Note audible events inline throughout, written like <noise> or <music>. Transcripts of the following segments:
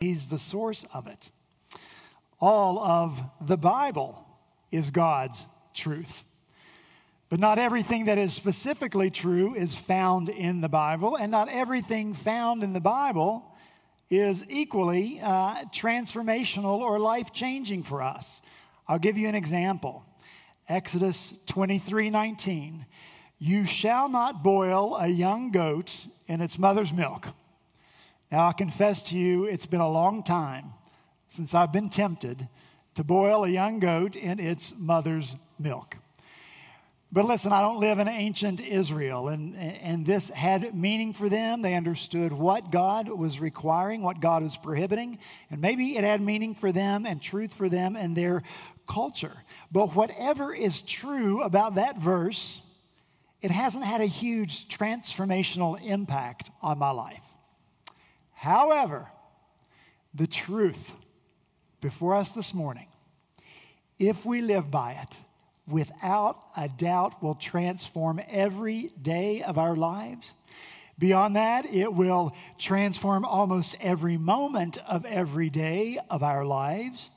He's the source of it. All of the Bible is God's truth. But not everything that is specifically true is found in the Bible, and not everything found in the Bible is equally uh, transformational or life changing for us. I'll give you an example Exodus 23 19. You shall not boil a young goat in its mother's milk. Now, I confess to you, it's been a long time since I've been tempted to boil a young goat in its mother's milk. But listen, I don't live in ancient Israel, and, and this had meaning for them. They understood what God was requiring, what God was prohibiting, and maybe it had meaning for them and truth for them and their culture. But whatever is true about that verse, it hasn't had a huge transformational impact on my life. However, the truth before us this morning, if we live by it, without a doubt will transform every day of our lives. Beyond that, it will transform almost every moment of every day of our lives,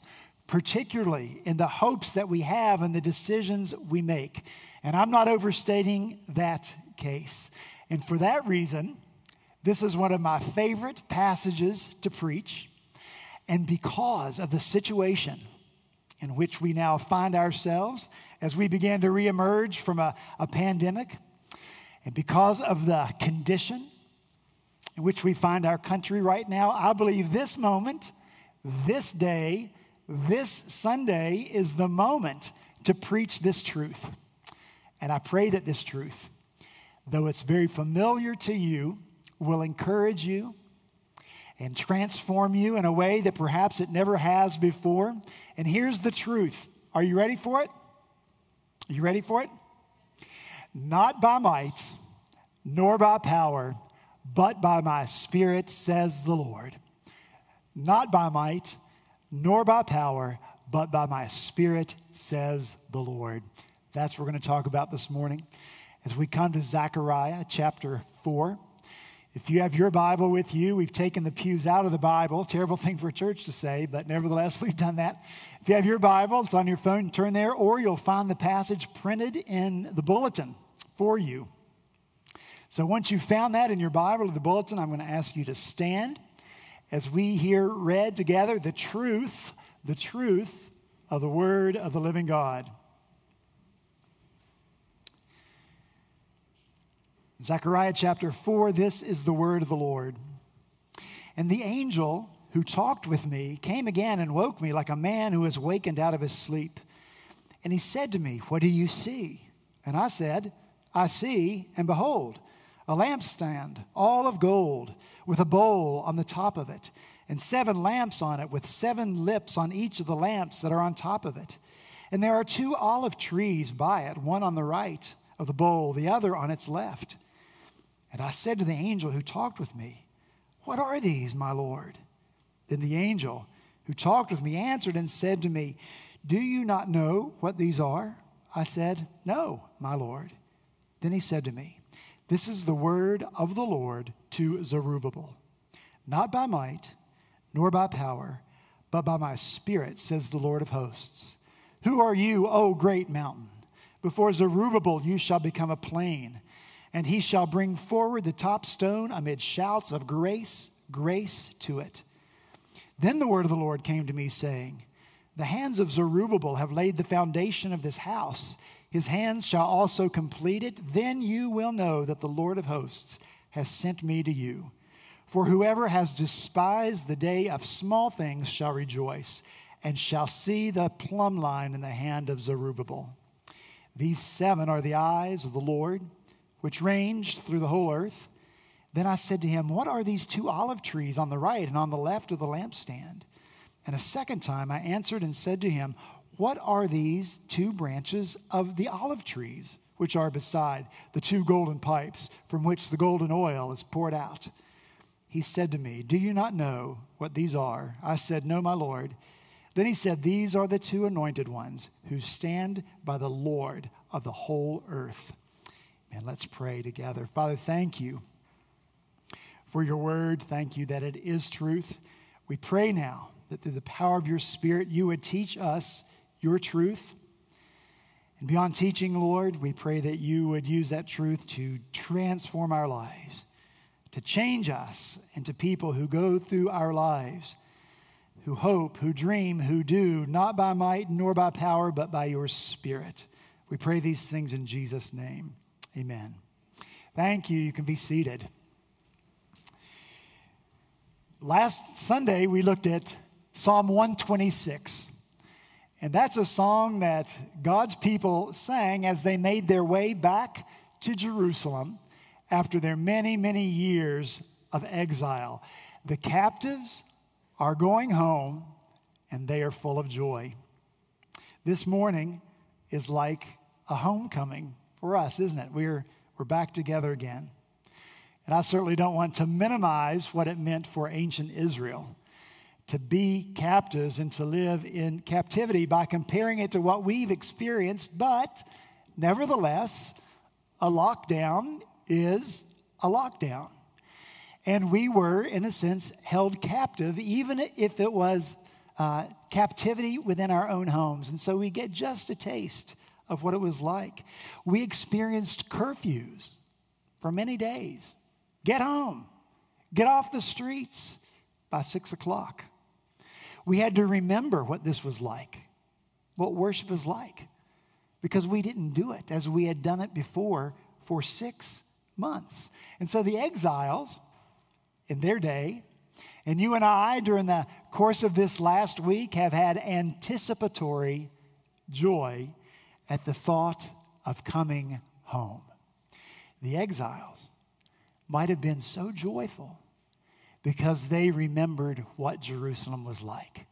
particularly in the hopes that we have and the decisions we make. And I'm not overstating that case. And for that reason, this is one of my favorite passages to preach. And because of the situation in which we now find ourselves as we begin to reemerge from a, a pandemic, and because of the condition in which we find our country right now, I believe this moment, this day, this Sunday is the moment to preach this truth. And I pray that this truth, though it's very familiar to you, will encourage you and transform you in a way that perhaps it never has before. And here's the truth are you ready for it? Are you ready for it? Not by might, nor by power, but by my spirit, says the Lord. Not by might, nor by power, but by my spirit, says the Lord. That's what we're going to talk about this morning as we come to Zechariah chapter 4. If you have your Bible with you, we've taken the pews out of the Bible. Terrible thing for a church to say, but nevertheless, <laughs> we've done that. If you have your Bible, it's on your phone, turn there, or you'll find the passage printed in the bulletin for you. So once you've found that in your Bible or the bulletin, I'm going to ask you to stand as we here read together the truth, the truth of the Word of the living God. Zechariah chapter 4, this is the word of the Lord. And the angel who talked with me came again and woke me like a man who is wakened out of his sleep. And he said to me, What do you see? And I said, I see, and behold, a lampstand, all of gold, with a bowl on the top of it, and seven lamps on it, with seven lips on each of the lamps that are on top of it. And there are two olive trees by it, one on the right of the bowl, the other on its left. And I said to the angel who talked with me, What are these, my Lord? Then the angel who talked with me answered and said to me, Do you not know what these are? I said, No, my Lord. Then he said to me, This is the word of the Lord to Zerubbabel. Not by might, nor by power, but by my spirit, says the Lord of hosts. Who are you, O great mountain? Before Zerubbabel you shall become a plain and he shall bring forward the top stone amid shouts of grace, grace to it. Then the word of the Lord came to me, saying, The hands of Zerubbabel have laid the foundation of this house. His hands shall also complete it. Then you will know that the Lord of hosts has sent me to you. For whoever has despised the day of small things shall rejoice, and shall see the plumb line in the hand of Zerubbabel. These seven are the eyes of the Lord which ranged through the whole earth. Then I said to him, What are these two olive trees on the right and on the left of the lampstand? And a second time I answered and said to him, What are these two branches of the olive trees which are beside the two golden pipes from which the golden oil is poured out? He said to me, Do you not know what these are? I said, No, my Lord. Then he said, These are the two anointed ones who stand by the Lord of the whole earth. And let's pray together. Father, thank you for your word. Thank you that it is truth. We pray now that through the power of your Spirit, you would teach us your truth. And beyond teaching, Lord, we pray that you would use that truth to transform our lives, to change us into people who go through our lives, who hope, who dream, who do, not by might nor by power, but by your Spirit. We pray these things in Jesus' name. Amen. Thank you. You can be seated. Last Sunday, we looked at Psalm 126. And that's a song that God's people sang as they made their way back to Jerusalem after their many, many years of exile. The captives are going home and they are full of joy. This morning is like a homecoming for us, isn't it? We're, we're back together again. And I certainly don't want to minimize what it meant for ancient Israel to be captives and to live in captivity by comparing it to what we've experienced. But nevertheless, a lockdown is a lockdown. And we were, in a sense, held captive, even if it was uh, captivity within our own homes. And so we get just a taste of what it was like. We experienced curfews for many days. Get home, get off the streets by six o'clock. We had to remember what this was like, what worship was like, because we didn't do it as we had done it before for six months. And so the exiles in their day, and you and I, during the course of this last week, have had anticipatory joy at the thought of coming home. The exiles might have been so joyful because they remembered what Jerusalem was like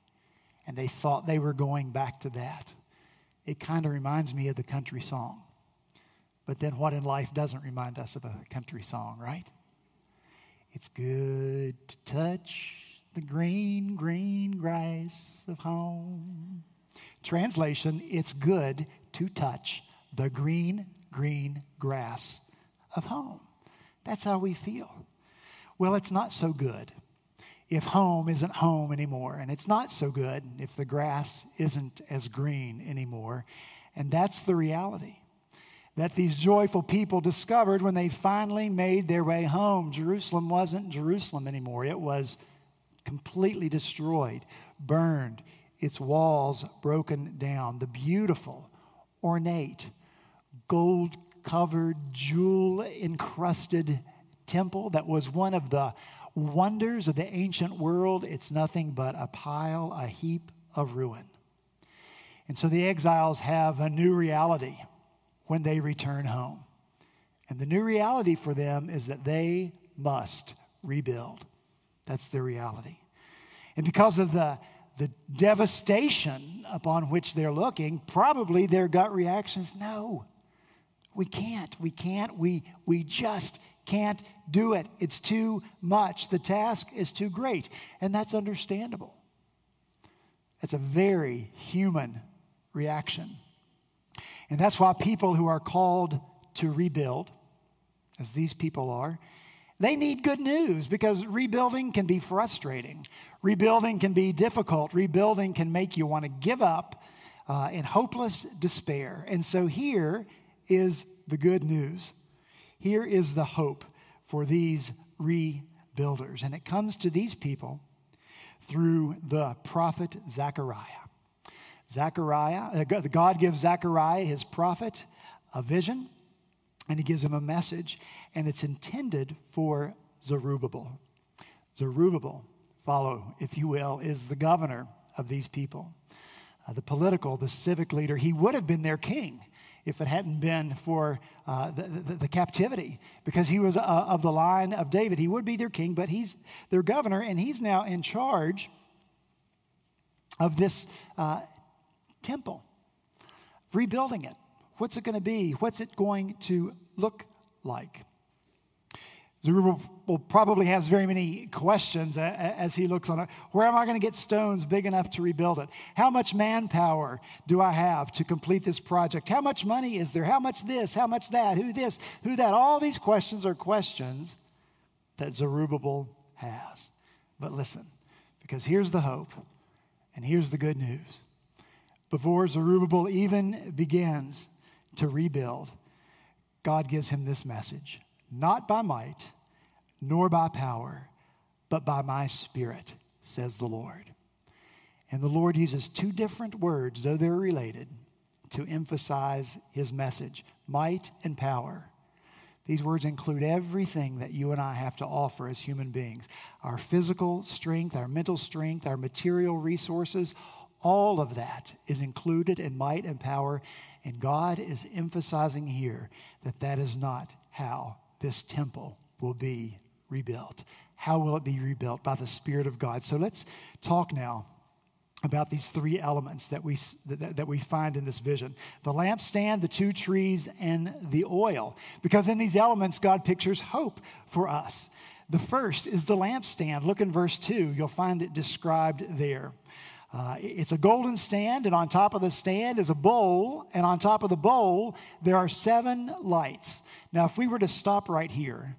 and they thought they were going back to that. It kind of reminds me of the country song. But then what in life doesn't remind us of a country song, right? It's good to touch the green, green grass of home. Translation, it's good to touch the green, green grass of home. That's how we feel. Well, it's not so good if home isn't home anymore, and it's not so good if the grass isn't as green anymore. And that's the reality that these joyful people discovered when they finally made their way home. Jerusalem wasn't Jerusalem anymore, it was completely destroyed, burned, its walls broken down. The beautiful, ornate, gold covered, jewel encrusted temple that was one of the wonders of the ancient world, it's nothing but a pile, a heap of ruin. And so the exiles have a new reality when they return home. And the new reality for them is that they must rebuild. That's their reality. And because of the, the devastation upon which they're looking, probably their gut reaction is no, we can't. We can't. We, we just can't do it. It's too much. The task is too great. And that's understandable. It's a very human reaction. And that's why people who are called to rebuild, as these people are, they need good news because rebuilding can be frustrating. Rebuilding can be difficult. Rebuilding can make you want to give up uh, in hopeless despair. And so here is the good news. Here is the hope for these rebuilders. And it comes to these people through the prophet Zechariah. Zechariah, uh, God gives Zechariah, his prophet, a vision, and he gives him a message, and it's intended for Zerubbabel. Zerubbabel, follow, if you will, is the governor of these people, uh, the political, the civic leader. He would have been their king if it hadn't been for uh, the, the, the, captivity, because he was uh, of the line of David. He would be their king, but he's their governor, and he's now in charge of this uh, temple, rebuilding it. What's it going to be? What's it going to look like? Zerubbabel probably has very many questions as he looks on it. Where am I going to get stones big enough to rebuild it? How much manpower do I have to complete this project? How much money is there? How much this? How much that? Who this? Who that? All these questions are questions that Zerubbabel has. But listen, Because here's the hope, and here's the good news. Before Zerubbabel even begins to rebuild, God gives him this message Not by might, nor by power, but by my spirit, says the Lord. And the Lord uses two different words, though they're related, to emphasize his message might and power. These words include everything that you and I have to offer as human beings our physical strength, our mental strength, our material resources. All of that is included in might and power. And God is emphasizing here that that is not how this temple will be rebuilt. How will it be rebuilt? By the Spirit of God. So let's talk now about these three elements that we, that, that we find in this vision the lampstand, the two trees, and the oil. Because in these elements, God pictures hope for us. The first is the lampstand. Look in verse 2, you'll find it described there. Uh, it's a golden stand, and on top of the stand is a bowl, and on top of the bowl, there are seven lights. Now, if we were to stop right here,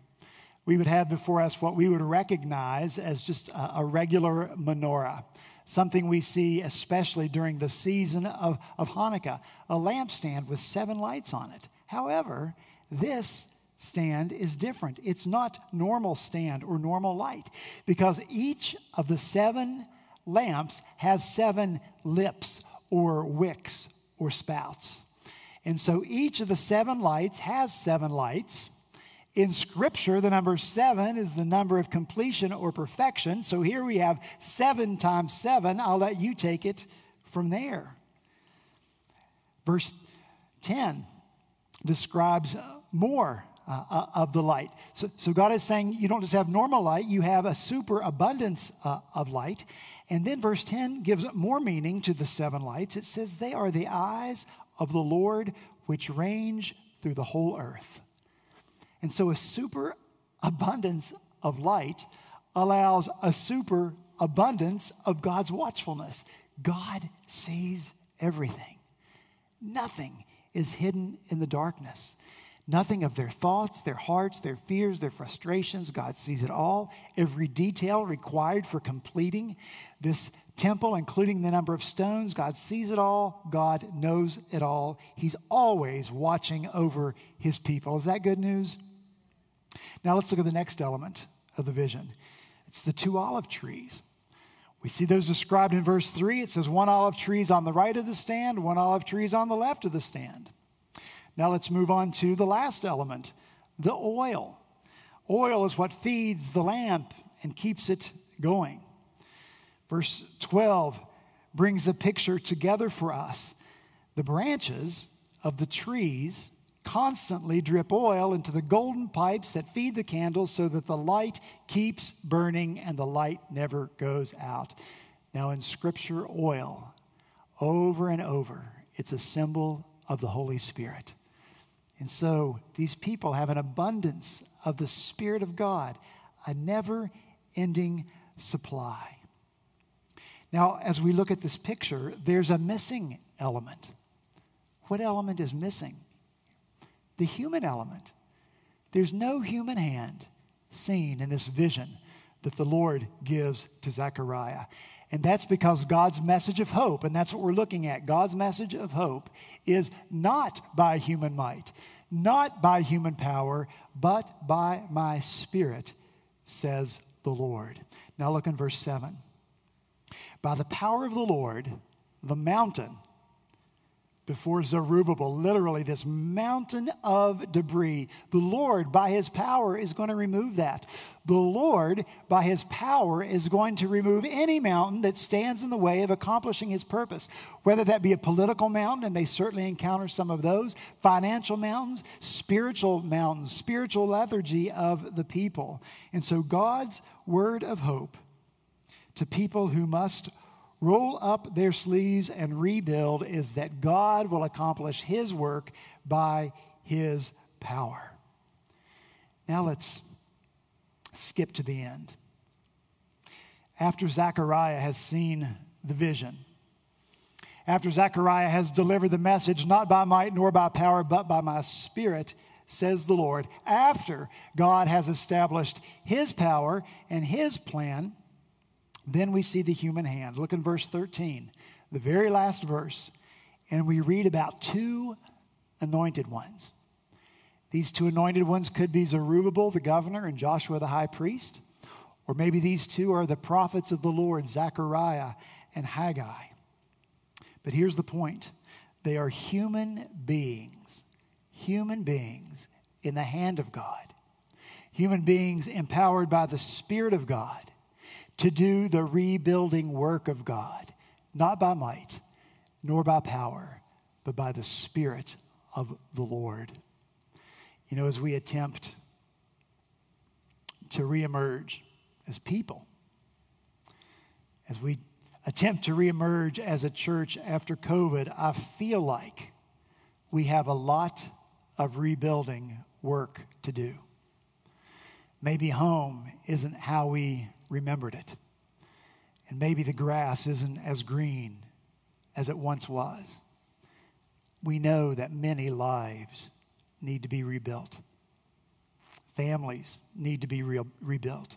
we would have before us what we would recognize as just a, a regular menorah something we see especially during the season of, of Hanukkah a lampstand with seven lights on it. However, this stand is different. It's not normal stand or normal light because each of the seven lamps has seven lips or wicks or spouts. And so each of the seven lights has seven lights. In Scripture, the number seven is the number of completion or perfection. So here we have seven times seven. I'll let you take it from there. Verse 10 describes more uh, uh, of the light. So, so, God is saying you don't just have normal light, you have a super abundance uh, of light. And then verse 10 gives more meaning to the seven lights. It says, They are the eyes of the Lord which range through the whole earth. And so a super abundance of light allows a super abundance of God's watchfulness. God sees everything. Nothing is hidden in the darkness. Nothing of their thoughts, their hearts, their fears, their frustrations. God sees it all. Every detail required for completing this temple, including the number of stones. God sees it all. God knows it all. He's always watching over his people. Is that good news? Now let's look at the next element of the vision it's the two olive trees. We see those described in verse 3. It says, One olive tree is on the right of the stand, one olive tree is on the left of the stand. Now let's move on to the last element the oil. Oil is what feeds the lamp and keeps it going. Verse 12 brings the picture together for us. The branches of the trees constantly drip oil into the golden pipes that feed the candles so that the light keeps burning and the light never goes out. Now, in Scripture, oil, over and over, it's a symbol of the Holy Spirit. And so these people have an abundance of the Spirit of God, a never ending supply. Now, as we look at this picture, there's a missing element. What element is missing? the human element. There's no human hand seen in this vision that the Lord gives to Zechariah. And that's because God's message of hope, and that's what we're looking at, God's message of hope is not by human might, not by human power, but by my spirit, says the Lord. Now look in verse 7. By the power of the Lord, the mountain before Zerubbabel, literally this mountain of debris. The Lord, by his power, is going to remove that. The Lord, by his power, is going to remove any mountain that stands in the way of accomplishing his purpose, whether that be a political mountain, and they certainly encounter some of those, financial mountains, spiritual mountains, spiritual lethargy of the people. And so, God's word of hope to people who must roll up their sleeves and rebuild is that God will accomplish His work by His power. Now let's skip to the end. After Zechariah has seen the vision, after Zechariah has delivered the message, not by might nor by power, but by my spirit, says the Lord, after God has established his power and his plan, Then we see the human hand. Look in verse 13, the very last verse, and we read about two anointed ones. These two anointed ones could be Zerubbabel, the governor, and Joshua, the high priest. Or maybe these two are the prophets of the Lord, Zechariah and Haggai. But here's the point they are human beings, human beings in the hand of God, human beings empowered by the Spirit of God to do the rebuilding work of God, not by might nor by power, but by the Spirit of the Lord. You know, as we attempt to reemerge as people, as we attempt to reemerge as a church after COVID, I feel like we have a lot of rebuilding work to do. Maybe home isn't how we remembered it. And maybe the grass isn't as green as it once was. We know that many lives need to be rebuilt. Families need to be re- rebuilt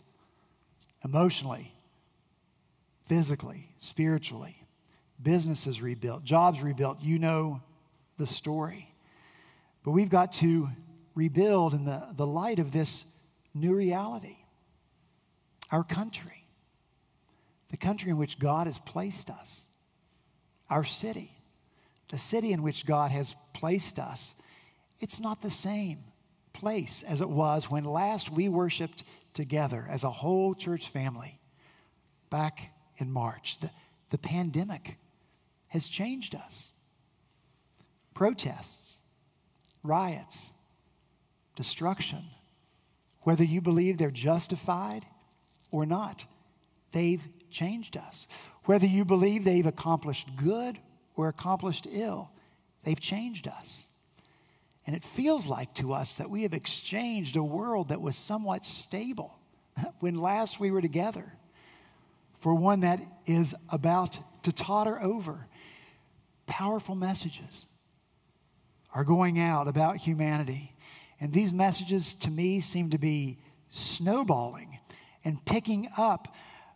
emotionally, physically, spiritually. Businesses rebuilt, jobs rebuilt. You know the story. But we've got to rebuild in the, the light of this new reality. Our country, the country in which God has placed us, our city, the city in which God has placed us, it's not the same place as it was when last we worshiped together as a whole church family back in March. The, the pandemic has changed us. Protests, riots, destruction, whether you believe they're justified or not, they've changed us. Whether you believe they've accomplished good or accomplished ill, they've changed us. And it feels like to us that we have exchanged a world that was somewhat stable <laughs> when last we were together for one that is about to totter over. Powerful messages are going out about humanity. And these messages to me seem to be snowballing and picking up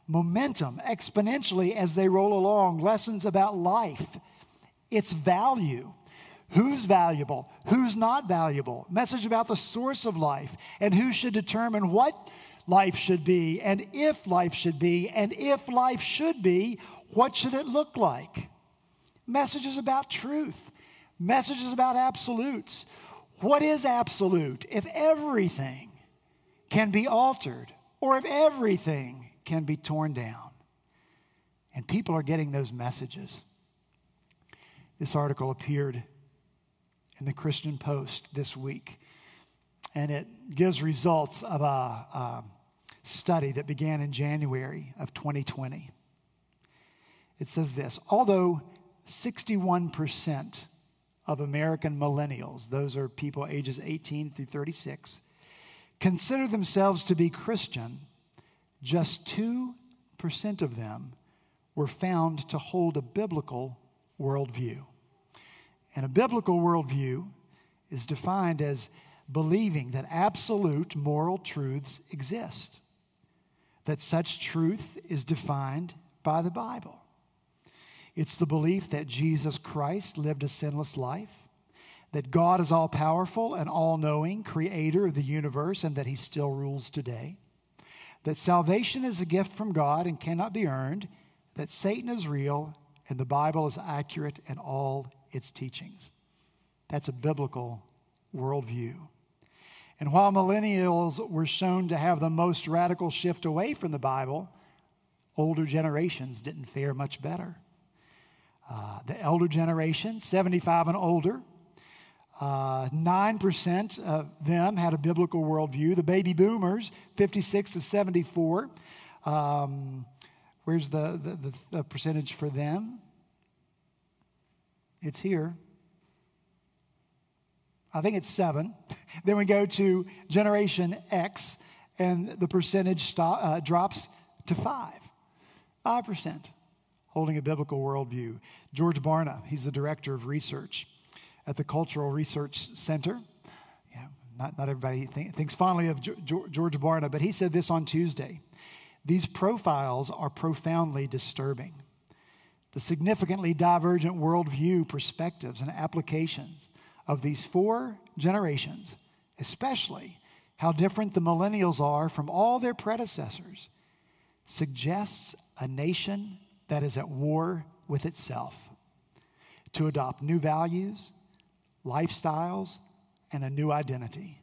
momentum exponentially as they roll along. Lessons about life, its value, who's valuable, who's not valuable, message about the source of life, and who should determine what life should be, and if life should be, and if life should be, what should it look like? Messages about truth, messages about absolutes. What is absolute? If everything can be altered, or if everything can be torn down. And people are getting those messages. This article appeared in the Christian Post this week, and it gives results of a, a study that began in January of 2020. It says this although 61% of American millennials, those are people ages 18 through 36, consider themselves to be Christian, just 2% of them were found to hold a biblical worldview. And a biblical worldview is defined as believing that absolute moral truths exist, that such truth is defined by the Bible. It's the belief that Jesus Christ lived a sinless life, that God is all powerful and all knowing, creator of the universe, and that he still rules today, that salvation is a gift from God and cannot be earned, that Satan is real, and the Bible is accurate in all its teachings. That's a biblical worldview. And while millennials were shown to have the most radical shift away from the Bible, older generations didn't fare much better. Uh, the elder generation, 75 and older, uh, 9% of them had a biblical worldview. The baby boomers, 56 to 74. Um, where's the, the, the, the percentage for them? It's here. I think it's seven. <laughs> then we go to Generation X, and the percentage stop, uh, drops to five. 5% holding a biblical worldview. George Barna, he's the director of research at the Cultural Research Center. Yeah, not, not everybody think, thinks fondly of George Barna, but he said this on Tuesday These profiles are profoundly disturbing. The significantly divergent worldview, perspectives, and applications of these four generations, especially how different the millennials are from all their predecessors, suggests a nation that is at war with itself to adopt new values, lifestyles, and a new identity.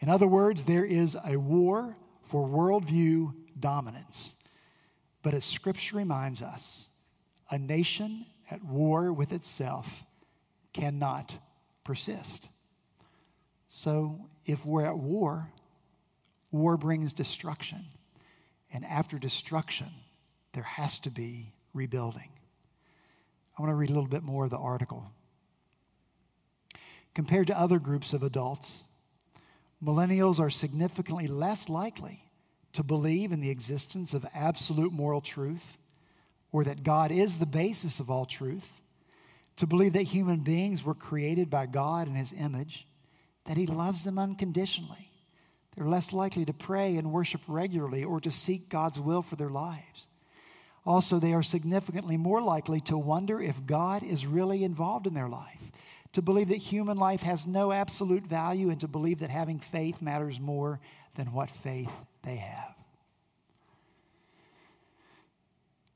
In other words, there is a war for worldview dominance. But as Scripture reminds us, a nation at war with itself cannot persist. So if we're at war, war brings destruction. And after destruction, there has to be rebuilding. I want to read a little bit more of the article. Compared to other groups of adults, millennials are significantly less likely to believe in the existence of absolute moral truth or that God is the basis of all truth, to believe that human beings were created by God in his image, that he loves them unconditionally. They're less likely to pray and worship regularly or to seek God's will for their lives. Also, they are significantly more likely to wonder if God is really involved in their life, to believe that human life has no absolute value, and to believe that having faith matters more than what faith they have.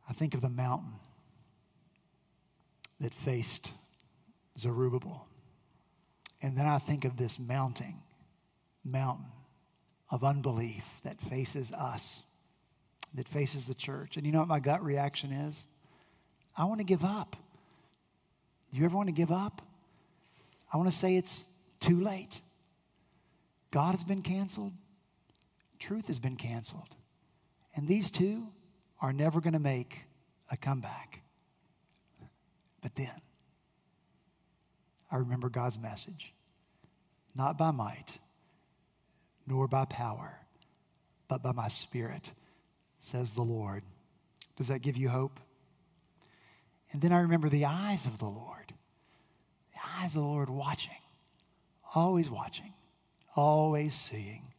I think of the mountain that faced Zerubbabel. And then I think of this mounting mountain of unbelief that faces us, that faces the church. And you know what my gut reaction is? I want to give up. Do you ever want to give up? I want to say it's too late. God has been canceled. Truth has been canceled. And these two are never going to make a comeback. But then, I remember God's message not by might, nor by power, but by my spirit, says the Lord. Does that give you hope? And then I remember the eyes of the Lord, eyes of the Lord watching, always watching, always seeing.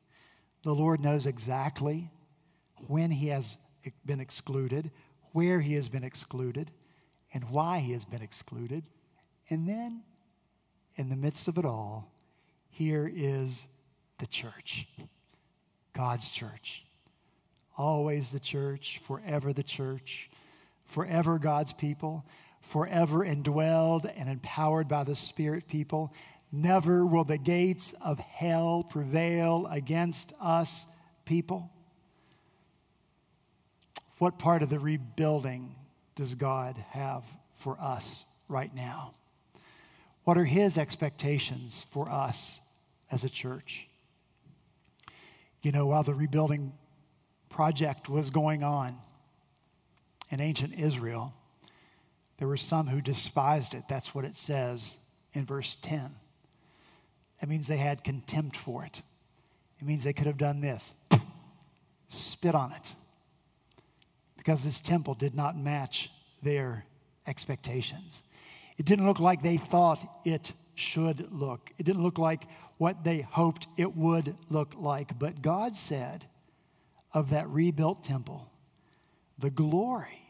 The Lord knows exactly when He has been excluded, where He has been excluded, and why He has been excluded. And then, in the midst of it all, here is the church, God's church. Always the church, forever the church, forever God's people, forever indwelled and empowered by the Spirit people. Never will the gates of hell prevail against us, people. What part of the rebuilding does God have for us right now? What are His expectations for us as a church? You know, while the rebuilding project was going on in ancient Israel, there were some who despised it. That's what it says in verse 10. It means they had contempt for it. It means they could have done this spit on it. Because this temple did not match their expectations. It didn't look like they thought it should look. It didn't look like what they hoped it would look like. But God said of that rebuilt temple, the glory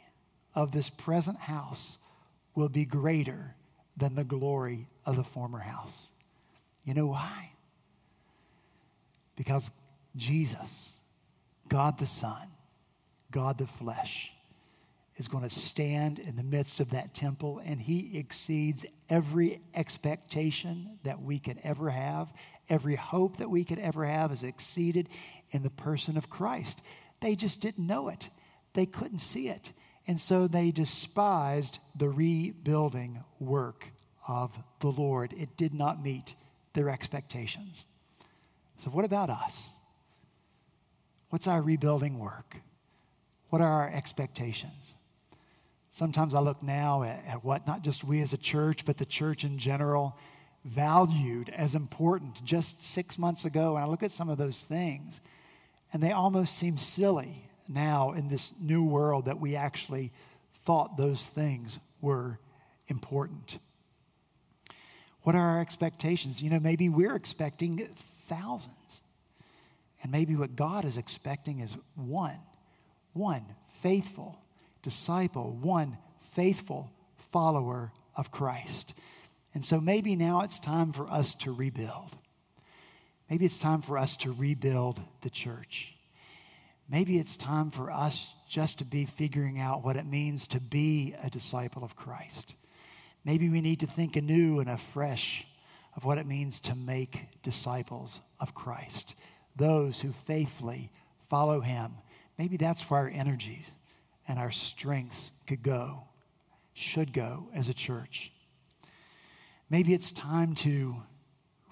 of this present house will be greater than the glory of the former house. You know why? Because Jesus, God the Son, God the flesh, is going to stand in the midst of that temple, and he exceeds every expectation that we could ever have. Every hope that we could ever have is exceeded in the person of Christ. They just didn't know it, they couldn't see it. And so they despised the rebuilding work of the Lord. It did not meet their expectations. So, what about us? What's our rebuilding work? What are our expectations? Sometimes I look now at, at, what not just we as a church, but the church in general valued as important just six months ago. And I look at some of those things, and they almost seem silly now in this new world that we actually thought those things were important. What are our expectations? You know, maybe we're expecting thousands. And maybe what God is expecting is one one faithful disciple, one faithful follower of Christ. And so maybe now it's time for us to rebuild. Maybe it's time for us to rebuild the church. Maybe it's time for us just to be figuring out what it means to be a disciple of Christ. Maybe we need to think anew and afresh of what it means to make disciples of Christ, those who faithfully follow him. Maybe that's where our energies and our strengths could go, should go as a church. Maybe it's time to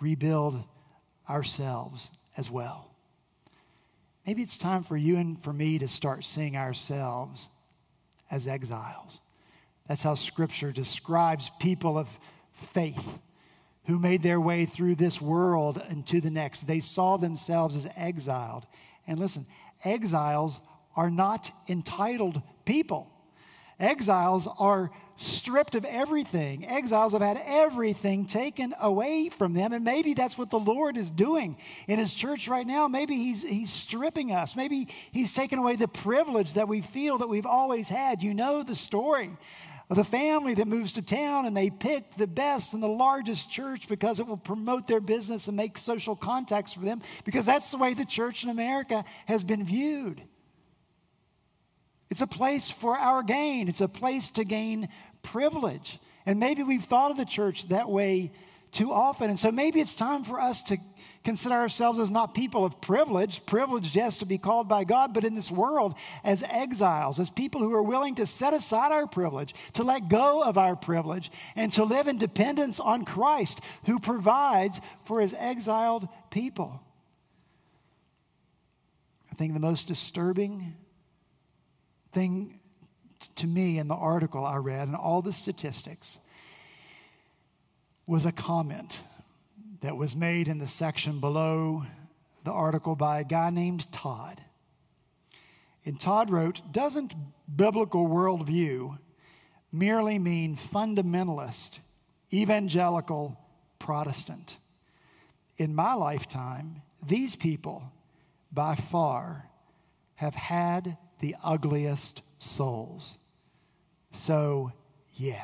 rebuild ourselves as well. Maybe it's time for you and for me to start seeing ourselves as exiles. That's how Scripture describes people of faith who made their way through this world and to the next. They saw themselves as exiled. And listen, exiles are not entitled people. Exiles are stripped of everything. Exiles have had everything taken away from them. And maybe that's what the Lord is doing in His church right now. Maybe He's, he's stripping us. Maybe He's taken away the privilege that we feel that we've always had. You know the story of the family that moves to town and they pick the best and the largest church because it will promote their business and make social contacts for them because that's the way the church in America has been viewed. It's a place for our gain, it's a place to gain privilege. And maybe we've thought of the church that way too often. And so maybe it's time for us to consider ourselves as not people of privilege, privileged, yes, to be called by God, but in this world as exiles, as people who are willing to set aside our privilege, to let go of our privilege, and to live in dependence on Christ, who provides for his exiled people. I think the most disturbing thing to me in the article I read and all the statistics was a comment that was made in the section below the article by a guy named Todd. And Todd wrote Doesn't biblical worldview merely mean fundamentalist, evangelical, Protestant? In my lifetime, these people by far have had the ugliest souls. So, yeah.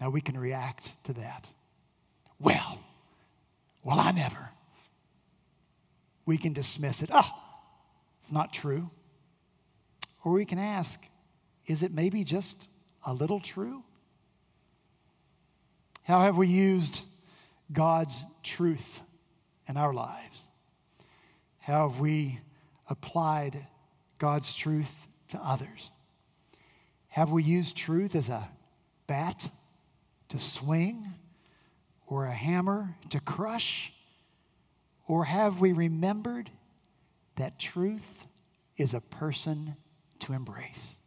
Now we can react to that. Well, well, I never. We can dismiss it. Oh, it's not true. Or we can ask, is it maybe just a little true? How have we used God's truth in our lives? How have we applied God's truth to others? Have we used truth as a bat to swing or a hammer to crush? Or have we remembered that truth is a person to embrace?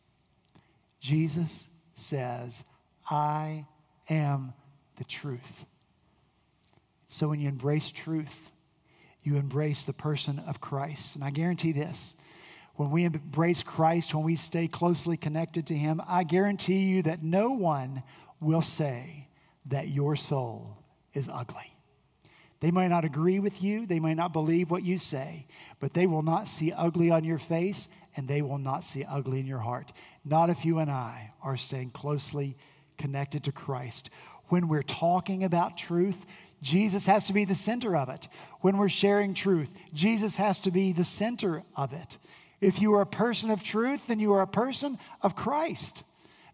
Jesus says, I am the truth. So when you embrace truth, you embrace the person of Christ. And I guarantee this when we embrace Christ, when we stay closely connected to Him, I guarantee you that no one will say that your soul is ugly. They might not agree with you, they might not believe what you say, but they will not see ugly on your face and they will not see ugly in your heart. Not if you and I are staying closely connected to Christ. When we're talking about truth, Jesus has to be the center of it. When we're sharing truth, Jesus has to be the center of it. If you are a person of truth, then you are a person of Christ.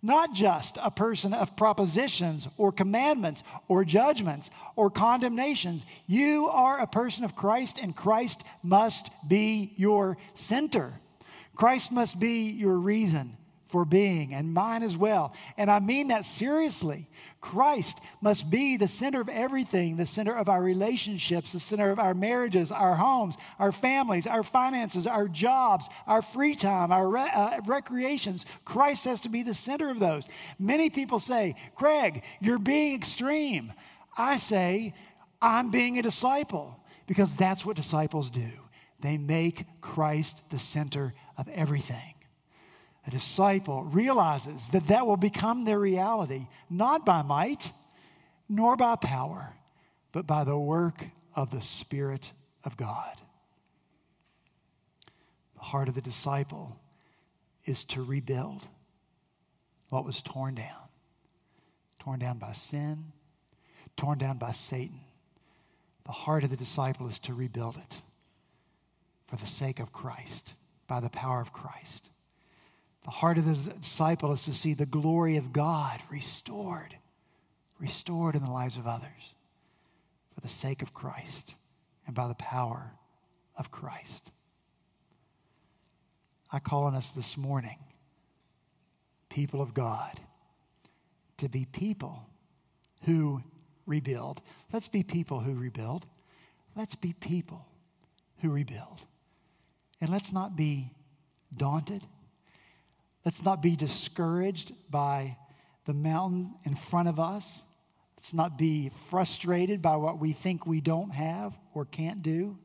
Not just a person of propositions or commandments or judgments or condemnations. You are a person of Christ, and Christ must be your center. Christ must be your reason for being, and mine as well. And I mean that seriously. Christ must be the center of everything, the center of our relationships, the center of our marriages, our homes, our families, our finances, our jobs, our free time, our re- uh, recreations. Christ has to be the center of those. Many people say, Craig, you're being extreme. I say, I'm being a disciple because that's what disciples do. They make Christ the center of everything a disciple realizes that that will become their reality, not by might nor by power, but by the work of the Spirit of God. The heart of the disciple is to rebuild what was torn down, torn down by sin, torn down by Satan. The heart of the disciple is to rebuild it for the sake of Christ, by the power of Christ. The heart of the disciple is to see the glory of God restored, restored in the lives of others for the sake of Christ and by the power of Christ. I call on us this morning, people of God, to be people who rebuild. Let's be people who rebuild. Let's be people who rebuild. And let's not be daunted. Let's not be discouraged by the mountain in front of us. Let's not be frustrated by what we think we don't have or can't do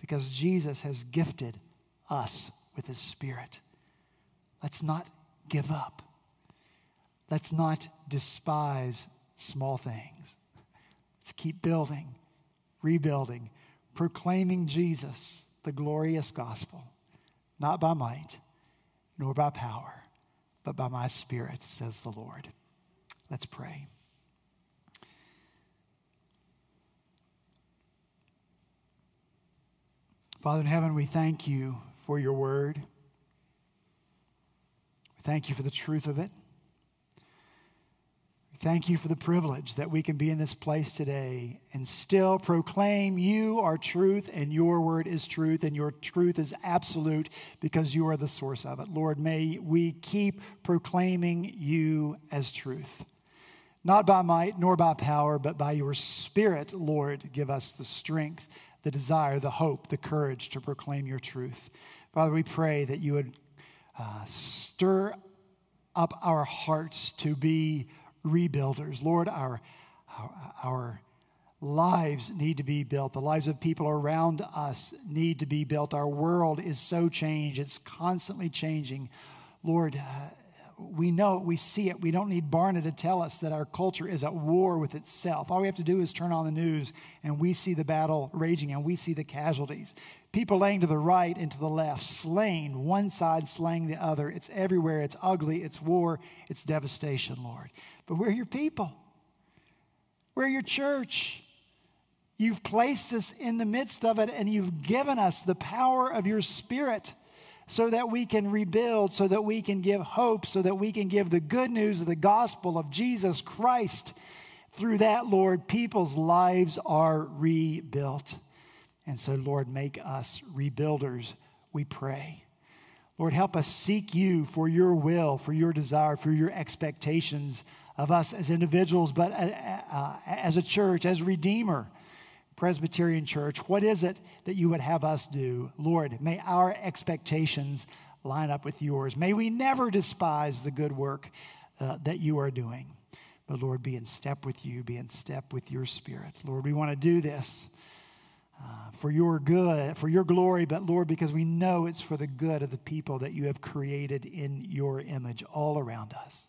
because Jesus has gifted us with his spirit. Let's not give up. Let's not despise small things. Let's keep building, rebuilding, proclaiming Jesus, the glorious gospel, not by might nor by power, but by my spirit, says the Lord. Let's pray. Father in heaven, we thank you for your word. We thank you for the truth of it. Thank you for the privilege that we can be in this place today and still proclaim you are truth and your word is truth and your truth is absolute because you are the source of it. Lord, may we keep proclaiming you as truth. Not by might nor by power, but by your spirit, Lord, give us the strength, the desire, the hope, the courage to proclaim your truth. Father, we pray that you would uh, stir up our hearts to be rebuilders. Lord, our, our, our lives need to be built. The lives of people around us need to be built. Our world is so changed, it's constantly changing. Lord, uh, we know it, we see it. We don't need Barna to tell us that our culture is at war with itself. All we have to do is turn on the news and we see the battle raging and we see the casualties. People laying to the right and to the left, slain, one side slaying the other. It's everywhere. It's ugly. It's war. It's devastation, Lord. But we're your people, we're your church. You've placed us in the midst of it and you've given us the power of your spirit so that we can rebuild, so that we can give hope, so that we can give the good news of the gospel of Jesus Christ. Through that, Lord, people's lives are rebuilt. And so, Lord, make us rebuilders, we pray. Lord, help us seek you for your will, for your desire, for your expectations of us as individuals, but uh, uh, as a church, as Redeemer. Presbyterian Church, what is it that you would have us do? Lord, may our expectations line up with yours. May we never despise the good work uh, that you are doing. But Lord, be in step with you, be in step with your spirit. Lord, we want to do this uh, for your good, for your glory, but Lord, because we know it's for the good of the people that you have created in your image all around us.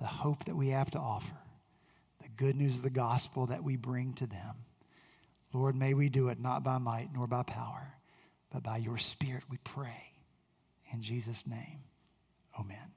The hope that we have to offer, the good news of the gospel that we bring to them. Lord, may we do it not by might nor by power, but by your Spirit, we pray. In Jesus' name, amen.